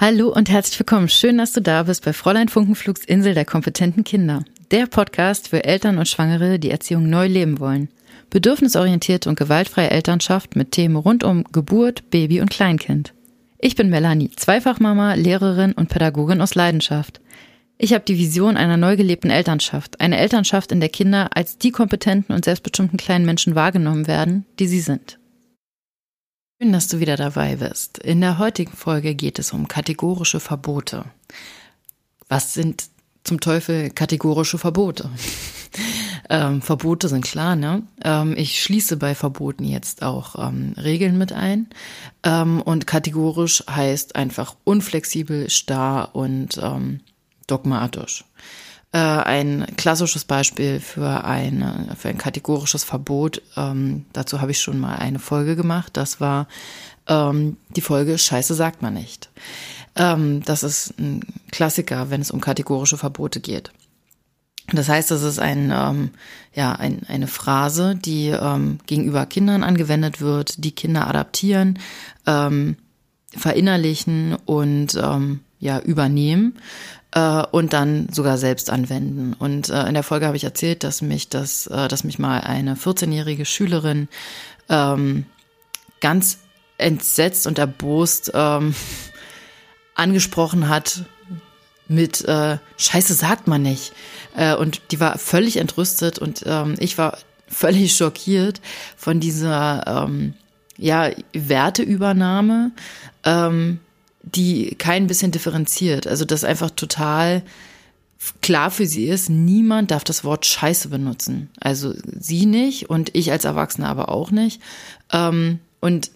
Hallo und herzlich willkommen. Schön, dass du da bist bei Fräulein Funkenflugs Insel der kompetenten Kinder. Der Podcast für Eltern und Schwangere, die Erziehung neu leben wollen. Bedürfnisorientierte und gewaltfreie Elternschaft mit Themen rund um Geburt, Baby und Kleinkind. Ich bin Melanie, Zweifachmama, Lehrerin und Pädagogin aus Leidenschaft. Ich habe die Vision einer neu gelebten Elternschaft, eine Elternschaft, in der Kinder als die kompetenten und selbstbestimmten kleinen Menschen wahrgenommen werden, die sie sind. Schön, dass du wieder dabei bist. In der heutigen Folge geht es um kategorische Verbote. Was sind zum Teufel kategorische Verbote? ähm, Verbote sind klar, ne? Ähm, ich schließe bei Verboten jetzt auch ähm, Regeln mit ein. Ähm, und kategorisch heißt einfach unflexibel, starr und ähm, dogmatisch. Äh, ein klassisches Beispiel für, eine, für ein kategorisches Verbot, ähm, dazu habe ich schon mal eine Folge gemacht, das war ähm, die Folge Scheiße sagt man nicht. Ähm, das ist ein Klassiker, wenn es um kategorische Verbote geht. Das heißt, das ist ein, ähm, ja, ein, eine Phrase, die ähm, gegenüber Kindern angewendet wird, die Kinder adaptieren, ähm, verinnerlichen und ähm, ja, übernehmen äh, und dann sogar selbst anwenden. Und äh, in der Folge habe ich erzählt, dass mich das, äh, dass mich mal eine 14-jährige Schülerin ähm, ganz entsetzt und erbost ähm, angesprochen hat mit äh, Scheiße sagt man nicht. Äh, und die war völlig entrüstet und ähm, ich war völlig schockiert von dieser ähm, ja, Werteübernahme. Ähm, die kein bisschen differenziert. Also das einfach total klar für sie ist, niemand darf das Wort Scheiße benutzen. Also sie nicht und ich als Erwachsener aber auch nicht. Ähm, und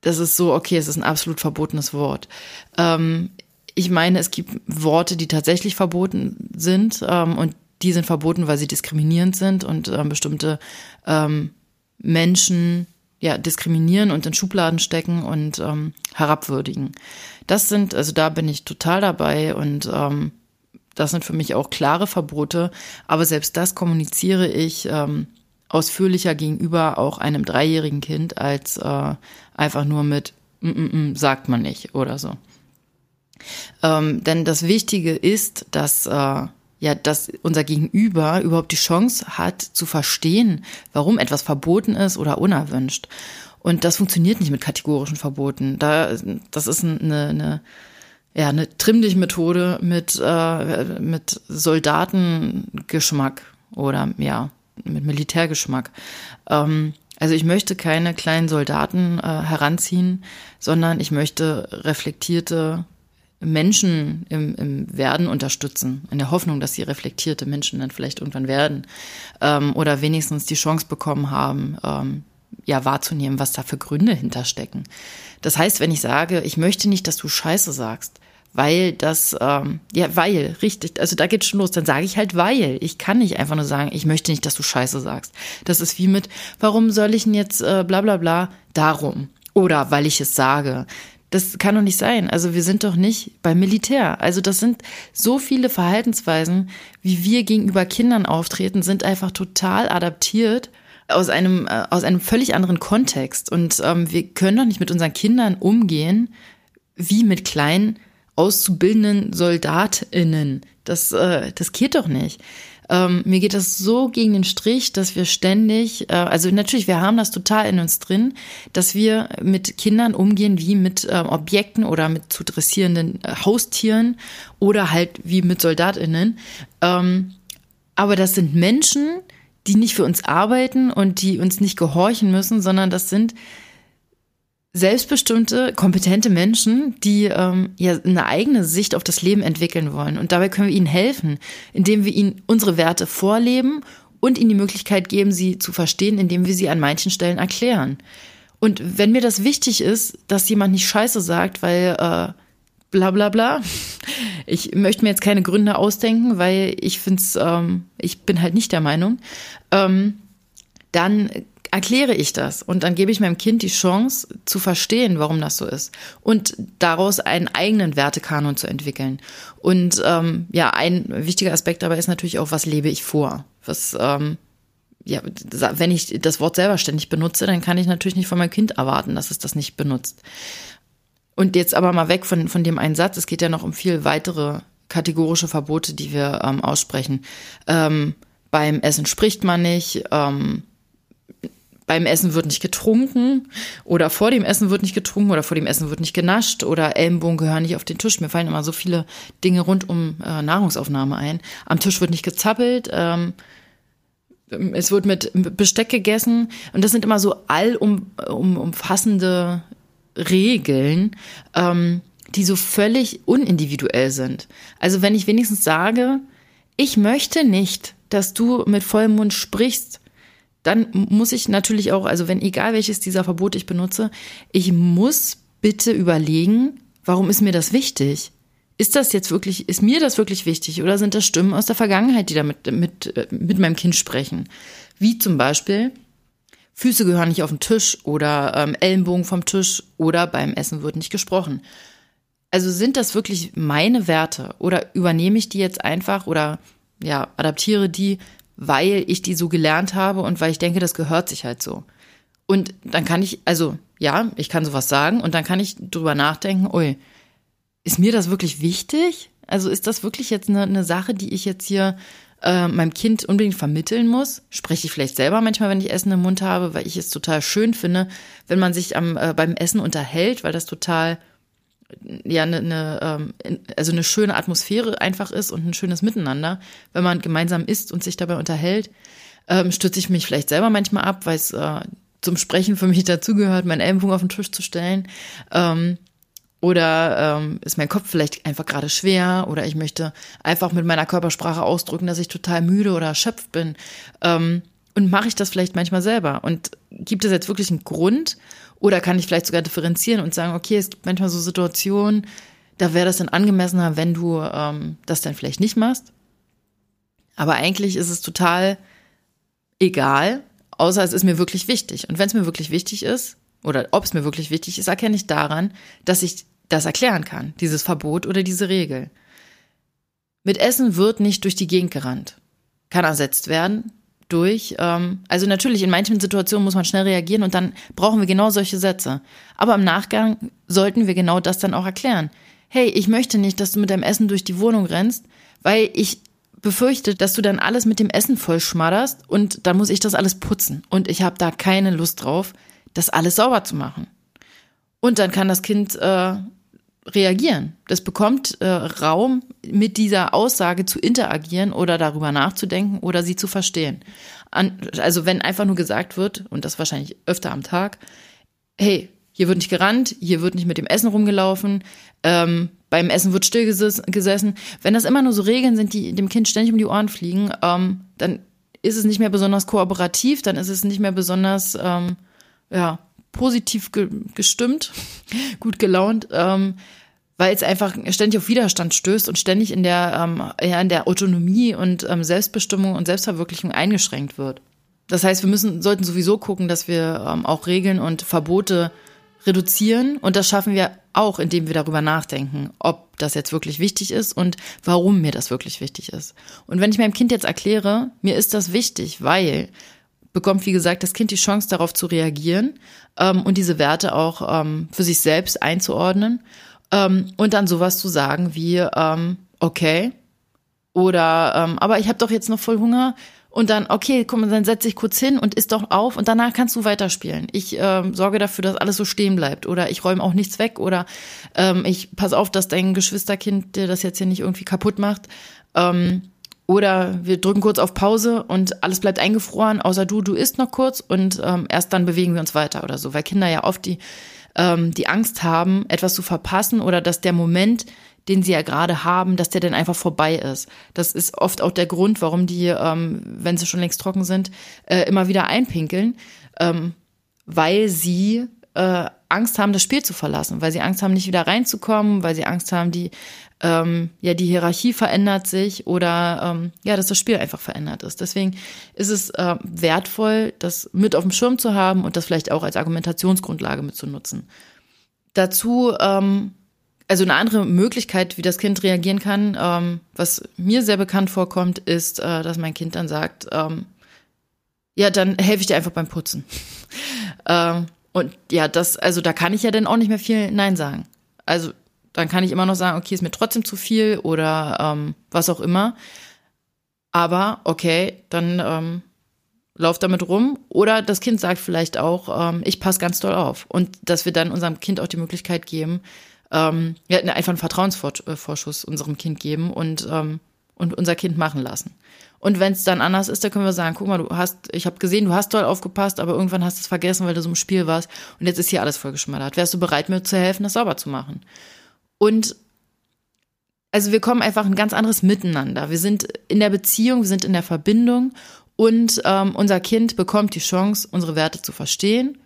das ist so, okay, es ist ein absolut verbotenes Wort. Ähm, ich meine, es gibt Worte, die tatsächlich verboten sind ähm, und die sind verboten, weil sie diskriminierend sind und bestimmte Menschen ja, diskriminieren und in Schubladen stecken und ähm, herabwürdigen. Das sind, also da bin ich total dabei und ähm, das sind für mich auch klare Verbote. Aber selbst das kommuniziere ich ähm, ausführlicher gegenüber auch einem dreijährigen Kind als äh, einfach nur mit mm, mm, mm, sagt man nicht oder so. Ähm, denn das Wichtige ist, dass äh, ja, dass unser Gegenüber überhaupt die Chance hat zu verstehen, warum etwas verboten ist oder unerwünscht. Und das funktioniert nicht mit kategorischen Verboten. Da, das ist eine, eine ja, eine Trimm dich Methode mit, äh, mit Soldatengeschmack oder ja, mit Militärgeschmack. Ähm, also ich möchte keine kleinen Soldaten äh, heranziehen, sondern ich möchte reflektierte Menschen im, im Werden unterstützen, in der Hoffnung, dass sie reflektierte Menschen dann vielleicht irgendwann werden ähm, oder wenigstens die Chance bekommen haben, ähm, ja wahrzunehmen, was da für Gründe hinterstecken. Das heißt, wenn ich sage, ich möchte nicht, dass du Scheiße sagst, weil das, ähm, ja, weil, richtig, also da geht's schon los, dann sage ich halt weil. Ich kann nicht einfach nur sagen, ich möchte nicht, dass du Scheiße sagst. Das ist wie mit, warum soll ich denn jetzt äh, bla bla bla, darum. Oder weil ich es sage. Das kann doch nicht sein. Also wir sind doch nicht beim Militär. Also das sind so viele Verhaltensweisen, wie wir gegenüber Kindern auftreten, sind einfach total adaptiert aus einem äh, aus einem völlig anderen Kontext. Und ähm, wir können doch nicht mit unseren Kindern umgehen wie mit kleinen auszubildenden Soldatinnen. Das äh, das geht doch nicht. Ähm, mir geht das so gegen den Strich, dass wir ständig, äh, also natürlich, wir haben das total in uns drin, dass wir mit Kindern umgehen wie mit äh, Objekten oder mit zu dressierenden äh, Haustieren oder halt wie mit SoldatInnen. Ähm, aber das sind Menschen, die nicht für uns arbeiten und die uns nicht gehorchen müssen, sondern das sind selbstbestimmte, kompetente Menschen, die ähm, ja eine eigene Sicht auf das Leben entwickeln wollen. Und dabei können wir ihnen helfen, indem wir ihnen unsere Werte vorleben und ihnen die Möglichkeit geben, sie zu verstehen, indem wir sie an manchen Stellen erklären. Und wenn mir das wichtig ist, dass jemand nicht Scheiße sagt, weil äh, bla bla bla, ich möchte mir jetzt keine Gründe ausdenken, weil ich finde es, ähm, ich bin halt nicht der Meinung, ähm, dann erkläre ich das und dann gebe ich meinem Kind die Chance zu verstehen, warum das so ist und daraus einen eigenen Wertekanon zu entwickeln. Und ähm, ja, ein wichtiger Aspekt dabei ist natürlich auch, was lebe ich vor? Was ähm, ja, wenn ich das Wort selber ständig benutze, dann kann ich natürlich nicht von meinem Kind erwarten, dass es das nicht benutzt. Und jetzt aber mal weg von, von dem einen Satz. Es geht ja noch um viel weitere kategorische Verbote, die wir ähm, aussprechen. Ähm, beim Essen spricht man nicht. Ähm, beim Essen wird nicht getrunken oder vor dem Essen wird nicht getrunken oder vor dem Essen wird nicht genascht oder Ellenbogen gehören nicht auf den Tisch. Mir fallen immer so viele Dinge rund um äh, Nahrungsaufnahme ein. Am Tisch wird nicht gezappelt. Ähm, es wird mit Besteck gegessen und das sind immer so allumfassende Regeln, ähm, die so völlig unindividuell sind. Also wenn ich wenigstens sage, ich möchte nicht, dass du mit vollem Mund sprichst, dann muss ich natürlich auch, also wenn egal welches dieser Verbote ich benutze, ich muss bitte überlegen, warum ist mir das wichtig? Ist das jetzt wirklich, ist mir das wirklich wichtig oder sind das Stimmen aus der Vergangenheit, die da mit, mit, mit meinem Kind sprechen? Wie zum Beispiel, Füße gehören nicht auf den Tisch oder ähm, Ellenbogen vom Tisch oder beim Essen wird nicht gesprochen. Also sind das wirklich meine Werte oder übernehme ich die jetzt einfach oder ja, adaptiere die, weil ich die so gelernt habe und weil ich denke, das gehört sich halt so. Und dann kann ich, also ja, ich kann sowas sagen und dann kann ich drüber nachdenken, ui, ist mir das wirklich wichtig? Also ist das wirklich jetzt eine, eine Sache, die ich jetzt hier äh, meinem Kind unbedingt vermitteln muss? Spreche ich vielleicht selber manchmal, wenn ich Essen im Mund habe, weil ich es total schön finde, wenn man sich am, äh, beim Essen unterhält, weil das total ja eine, eine ähm, also eine schöne Atmosphäre einfach ist und ein schönes Miteinander, wenn man gemeinsam isst und sich dabei unterhält, ähm, stütze ich mich vielleicht selber manchmal ab, weil es äh, zum Sprechen für mich dazugehört, meinen Ellenbogen auf den Tisch zu stellen. Ähm, oder ähm, ist mein Kopf vielleicht einfach gerade schwer oder ich möchte einfach mit meiner Körpersprache ausdrücken, dass ich total müde oder erschöpft bin. Ähm, und mache ich das vielleicht manchmal selber? Und gibt es jetzt wirklich einen Grund? Oder kann ich vielleicht sogar differenzieren und sagen, okay, es gibt manchmal so Situationen, da wäre das dann angemessener, wenn du ähm, das dann vielleicht nicht machst. Aber eigentlich ist es total egal, außer es ist mir wirklich wichtig. Und wenn es mir wirklich wichtig ist, oder ob es mir wirklich wichtig ist, erkenne ich daran, dass ich das erklären kann, dieses Verbot oder diese Regel. Mit Essen wird nicht durch die Gegend gerannt. Kann ersetzt werden durch. Ähm, also natürlich, in manchen Situationen muss man schnell reagieren und dann brauchen wir genau solche Sätze. Aber im Nachgang sollten wir genau das dann auch erklären. Hey, ich möchte nicht, dass du mit deinem Essen durch die Wohnung rennst, weil ich befürchte, dass du dann alles mit dem Essen voll schmadderst und dann muss ich das alles putzen. Und ich habe da keine Lust drauf, das alles sauber zu machen. Und dann kann das Kind äh, reagieren. Das bekommt äh, Raum, mit dieser Aussage zu interagieren oder darüber nachzudenken oder sie zu verstehen. An, also wenn einfach nur gesagt wird, und das wahrscheinlich öfter am Tag, hey, hier wird nicht gerannt, hier wird nicht mit dem Essen rumgelaufen, ähm, beim Essen wird still gesessen. Wenn das immer nur so Regeln sind, die dem Kind ständig um die Ohren fliegen, ähm, dann ist es nicht mehr besonders kooperativ, dann ist es nicht mehr besonders ähm, ja, positiv ge gestimmt, gut gelaunt. Ähm, weil es einfach ständig auf Widerstand stößt und ständig in der, ähm, ja, in der Autonomie und ähm, Selbstbestimmung und Selbstverwirklichung eingeschränkt wird. Das heißt, wir müssen, sollten sowieso gucken, dass wir ähm, auch Regeln und Verbote reduzieren. Und das schaffen wir auch, indem wir darüber nachdenken, ob das jetzt wirklich wichtig ist und warum mir das wirklich wichtig ist. Und wenn ich meinem Kind jetzt erkläre, mir ist das wichtig, weil bekommt, wie gesagt, das Kind die Chance, darauf zu reagieren ähm, und diese Werte auch ähm, für sich selbst einzuordnen ähm, und dann sowas zu sagen wie, ähm, okay, oder ähm, aber ich habe doch jetzt noch voll Hunger. Und dann, okay, komm, dann setz dich kurz hin und isst doch auf und danach kannst du weiterspielen. Ich ähm, sorge dafür, dass alles so stehen bleibt. Oder ich räume auch nichts weg oder ähm, ich pass auf, dass dein Geschwisterkind dir das jetzt hier nicht irgendwie kaputt macht. Ähm, oder wir drücken kurz auf Pause und alles bleibt eingefroren, außer du, du isst noch kurz und ähm, erst dann bewegen wir uns weiter oder so. Weil Kinder ja oft die ähm, die Angst haben, etwas zu verpassen oder dass der Moment, den sie ja gerade haben, dass der dann einfach vorbei ist. Das ist oft auch der Grund, warum die, ähm, wenn sie schon längst trocken sind, äh, immer wieder einpinkeln, ähm, weil sie äh, Angst haben, das Spiel zu verlassen, weil sie Angst haben, nicht wieder reinzukommen, weil sie Angst haben, die ähm, ja die Hierarchie verändert sich oder ähm, ja, dass das Spiel einfach verändert ist. Deswegen ist es äh, wertvoll, das mit auf dem Schirm zu haben und das vielleicht auch als Argumentationsgrundlage mitzunutzen. Dazu ähm, also eine andere Möglichkeit, wie das Kind reagieren kann, ähm, was mir sehr bekannt vorkommt, ist, äh, dass mein Kind dann sagt, ähm, ja, dann helfe ich dir einfach beim Putzen. ähm, und ja, das, also da kann ich ja dann auch nicht mehr viel Nein sagen. Also dann kann ich immer noch sagen, okay, ist mir trotzdem zu viel oder ähm, was auch immer. Aber okay, dann ähm, lauf damit rum. Oder das Kind sagt vielleicht auch, ähm, ich passe ganz doll auf. Und dass wir dann unserem Kind auch die Möglichkeit geben, ähm, ja, einfach einen Vertrauensvorschuss unserem Kind geben und, ähm, und unser Kind machen lassen. Und wenn es dann anders ist, dann können wir sagen, guck mal, du hast, ich habe gesehen, du hast doll aufgepasst, aber irgendwann hast du es vergessen, weil du so im Spiel warst und jetzt ist hier alles vollgeschmettert. Wärst du bereit, mir zu helfen, das sauber zu machen? Und also wir kommen einfach ein ganz anderes Miteinander. Wir sind in der Beziehung, wir sind in der Verbindung und ähm, unser Kind bekommt die Chance, unsere Werte zu verstehen,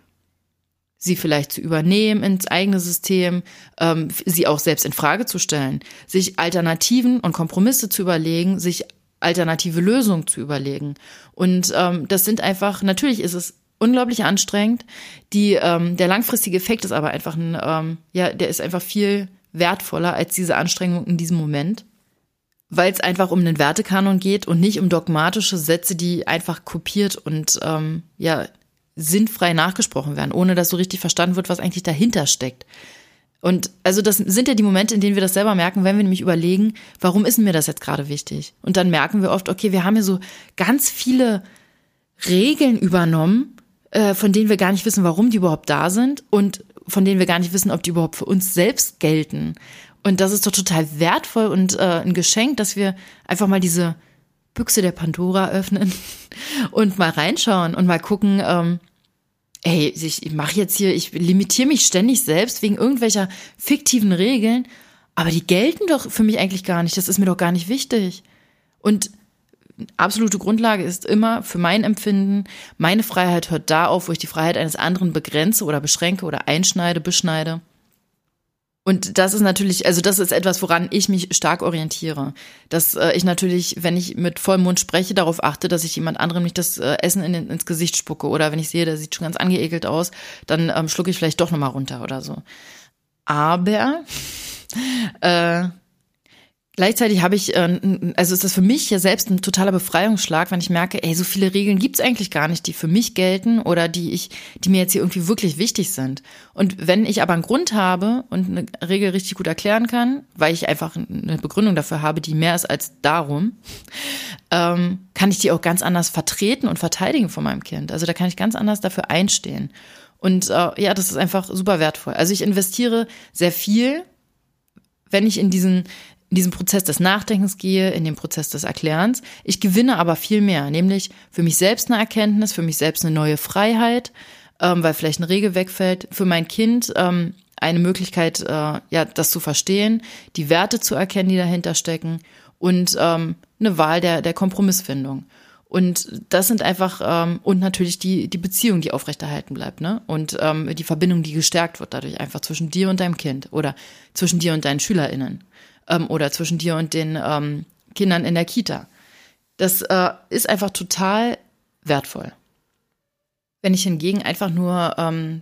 sie vielleicht zu übernehmen ins eigene System, ähm, sie auch selbst in Frage zu stellen, sich Alternativen und Kompromisse zu überlegen, sich alternative Lösungen zu überlegen. Und ähm, das sind einfach, natürlich ist es unglaublich anstrengend. Die, ähm, der langfristige Effekt ist aber einfach ein, ähm, ja, der ist einfach viel wertvoller als diese Anstrengung in diesem Moment, weil es einfach um den Wertekanon geht und nicht um dogmatische Sätze, die einfach kopiert und ähm, ja sinnfrei nachgesprochen werden, ohne dass so richtig verstanden wird, was eigentlich dahinter steckt. Und also das sind ja die Momente, in denen wir das selber merken, wenn wir nämlich überlegen, warum ist mir das jetzt gerade wichtig? Und dann merken wir oft, okay, wir haben hier so ganz viele Regeln übernommen, äh, von denen wir gar nicht wissen, warum die überhaupt da sind und von denen wir gar nicht wissen, ob die überhaupt für uns selbst gelten. Und das ist doch total wertvoll und äh, ein Geschenk, dass wir einfach mal diese Büchse der Pandora öffnen und mal reinschauen und mal gucken, ähm, ey, ich mache jetzt hier, ich limitiere mich ständig selbst wegen irgendwelcher fiktiven Regeln, aber die gelten doch für mich eigentlich gar nicht. Das ist mir doch gar nicht wichtig. Und absolute Grundlage ist immer für mein Empfinden, meine Freiheit hört da auf, wo ich die Freiheit eines anderen begrenze oder beschränke oder einschneide, beschneide. Und das ist natürlich, also das ist etwas, woran ich mich stark orientiere. Dass äh, ich natürlich, wenn ich mit vollem Mund spreche, darauf achte, dass ich jemand anderem nicht das äh, Essen in, ins Gesicht spucke. Oder wenn ich sehe, der sieht schon ganz angeekelt aus, dann ähm, schlucke ich vielleicht doch nochmal runter oder so. Aber äh, Gleichzeitig habe ich, äh, also ist das für mich ja selbst ein totaler Befreiungsschlag, wenn ich merke, ey, so viele Regeln gibt's eigentlich gar nicht, die für mich gelten oder die ich, die mir jetzt hier irgendwie wirklich wichtig sind. Und wenn ich aber einen Grund habe und eine Regel richtig gut erklären kann, weil ich einfach eine Begründung dafür habe, die mehr ist als darum, ähm, kann ich die auch ganz anders vertreten und verteidigen von meinem Kind. Also da kann ich ganz anders dafür einstehen. Und äh, ja, das ist einfach super wertvoll. Also ich investiere sehr viel wenn ich in diesen in diesen Prozess des Nachdenkens gehe, in den Prozess des Erklärens. Ich gewinne aber viel mehr, nämlich für mich selbst eine Erkenntnis, für mich selbst eine neue Freiheit, ähm, weil vielleicht eine Regel wegfällt, für mein Kind ähm, eine Möglichkeit, äh, ja, das zu verstehen, die Werte zu erkennen, die dahinter stecken und ähm, eine Wahl der, der Kompromissfindung. Und das sind einfach, ähm, und natürlich die, die Beziehung, die aufrechterhalten bleibt, ne? Und ähm, die Verbindung, die gestärkt wird dadurch einfach zwischen dir und deinem Kind oder zwischen dir und deinen SchülerInnen ähm, oder zwischen dir und den ähm, Kindern in der Kita. Das äh, ist einfach total wertvoll. Wenn ich hingegen einfach nur ähm,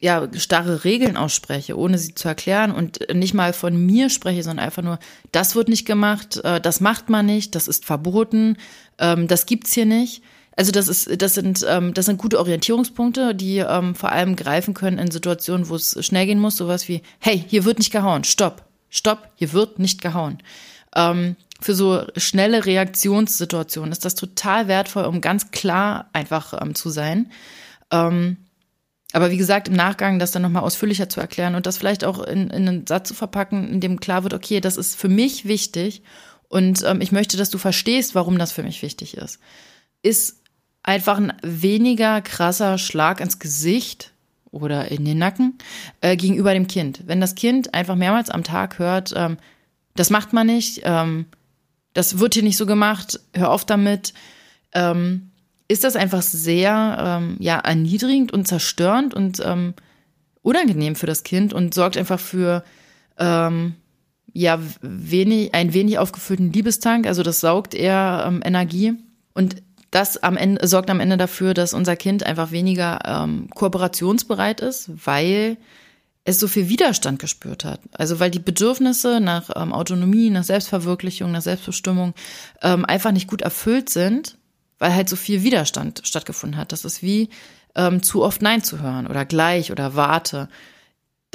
ja, starre Regeln ausspreche, ohne sie zu erklären und nicht mal von mir spreche, sondern einfach nur, das wird nicht gemacht, äh, das macht man nicht, das ist verboten, ähm, das gibt's hier nicht. Also das ist, das sind, ähm, das sind gute Orientierungspunkte, die ähm, vor allem greifen können in Situationen, wo es schnell gehen muss, sowas wie, hey, hier wird nicht gehauen, stopp, stopp, hier wird nicht gehauen. Ähm, für so schnelle Reaktionssituationen ist das total wertvoll, um ganz klar einfach ähm, zu sein. Ähm, aber wie gesagt, im Nachgang das dann nochmal ausführlicher zu erklären und das vielleicht auch in, in einen Satz zu verpacken, in dem klar wird, okay, das ist für mich wichtig und ähm, ich möchte, dass du verstehst, warum das für mich wichtig ist, ist einfach ein weniger krasser Schlag ins Gesicht oder in den Nacken äh, gegenüber dem Kind. Wenn das Kind einfach mehrmals am Tag hört, ähm, das macht man nicht, ähm, das wird hier nicht so gemacht, hör auf damit, ähm, ist das einfach sehr ähm, ja erniedrigend und zerstörend und ähm, unangenehm für das Kind und sorgt einfach für ähm, ja wenig einen wenig aufgefüllten Liebestank. Also das saugt eher Energie und das am Ende sorgt am Ende dafür, dass unser Kind einfach weniger ähm, kooperationsbereit ist, weil es so viel Widerstand gespürt hat. Also weil die Bedürfnisse nach ähm, Autonomie, nach Selbstverwirklichung, nach Selbstbestimmung ähm, einfach nicht gut erfüllt sind, weil halt so viel Widerstand stattgefunden hat. Das ist wie ähm, zu oft Nein zu hören oder gleich oder warte.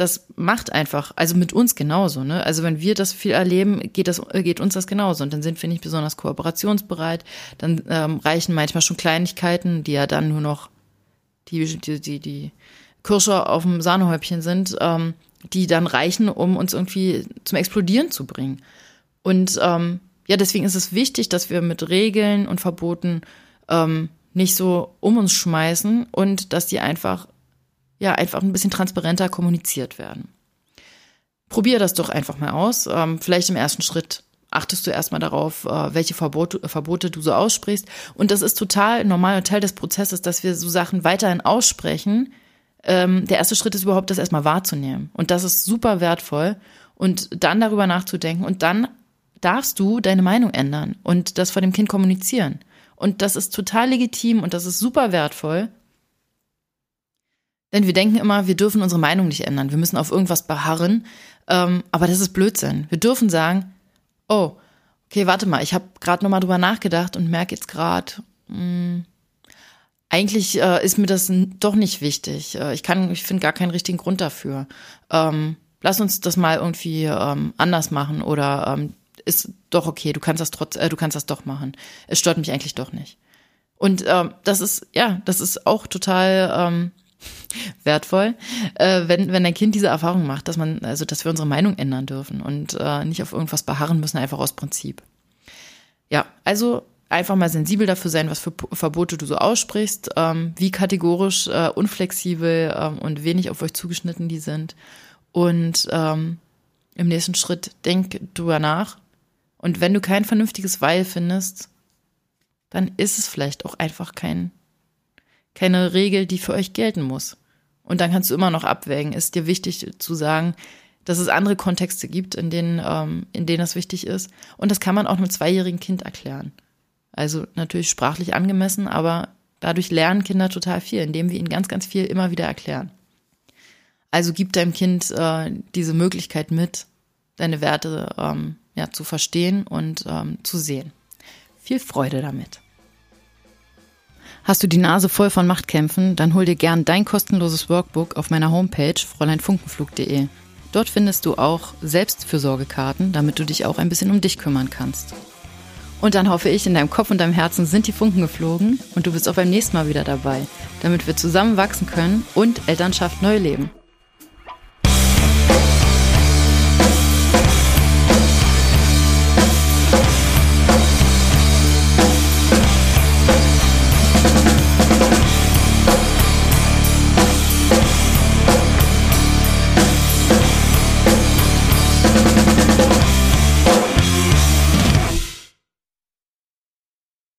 Das macht einfach, also mit uns genauso, ne? Also wenn wir das viel erleben, geht das, geht uns das genauso. Und dann sind wir nicht besonders kooperationsbereit. Dann ähm, reichen manchmal schon Kleinigkeiten, die ja dann nur noch die, die, die, die Kirsche auf dem Sahnehäubchen sind, ähm, die dann reichen, um uns irgendwie zum Explodieren zu bringen. Und ähm, ja, deswegen ist es wichtig, dass wir mit Regeln und Verboten ähm, nicht so um uns schmeißen und dass die einfach, ja, einfach ein bisschen transparenter kommuniziert werden. Probier das doch einfach mal aus. Ähm, vielleicht im ersten Schritt achtest du erstmal darauf, äh, welche Verbote, Verbote du so aussprichst. Und das ist total normal Teil des Prozesses, dass wir so Sachen weiterhin aussprechen. Ähm, der erste Schritt ist überhaupt, das erstmal wahrzunehmen. Und das ist super wertvoll. Und dann darüber nachzudenken. Und dann darfst du deine Meinung ändern und das vor dem Kind kommunizieren. Und das ist total legitim und das ist super wertvoll. Denn wir denken immer, wir dürfen unsere Meinung nicht ändern. Wir müssen auf irgendwas beharren. Ähm, aber das ist Blödsinn. Wir dürfen sagen, oh, okay, warte mal, ich habe gerade nochmal drüber nachgedacht und merke jetzt gerade, hm, eigentlich äh, ist mir das doch nicht wichtig. Äh, ich kann, ich finde gar keinen richtigen Grund dafür. Ähm, lass uns das mal irgendwie ähm, anders machen oder ähm, ist doch okay, du kannst das trotz, äh, du kannst das doch machen. Es stört mich eigentlich doch nicht. Und ähm, das ist, ja, das ist auch total ähm, wertvoll, äh, wenn, wenn dein Kind diese Erfahrung macht, dass man, also dass wir unsere Meinung ändern dürfen und äh, nicht auf irgendwas beharren müssen, einfach aus Prinzip. Ja, also einfach mal sensibel dafür sein, was für Verbote du so aussprichst, ähm, wie kategorisch, äh, unflexibel ähm, und wenig auf euch zugeschnitten die sind. Und ähm, im nächsten Schritt denk drüber nach, und wenn du kein vernünftiges Weil findest, dann ist es vielleicht auch einfach kein, keine Regel, die für euch gelten muss. Und dann kannst du immer noch abwägen. Ist dir wichtig zu sagen, dass es andere Kontexte gibt, in denen, ähm, in denen das wichtig ist. Und das kann man auch einem zweijährigen Kind erklären. Also natürlich sprachlich angemessen, aber dadurch lernen Kinder total viel, indem wir ihnen ganz, ganz viel immer wieder erklären. Also gib deinem Kind äh, diese Möglichkeit mit, deine Werte ähm, ja, zu verstehen und ähm, zu sehen. Viel Freude damit. Hast du die Nase voll von Machtkämpfen, dann hol dir gern dein kostenloses Workbook auf meiner Homepage fräuleinfunkenflug.de. Dort findest du auch Selbstfürsorgekarten, damit du dich auch ein bisschen um dich kümmern kannst. Und dann hoffe ich, in deinem Kopf und deinem Herzen sind die Funken geflogen und du bist auch beim nächsten Mal wieder dabei, damit wir zusammen wachsen können und Elternschaft neu leben.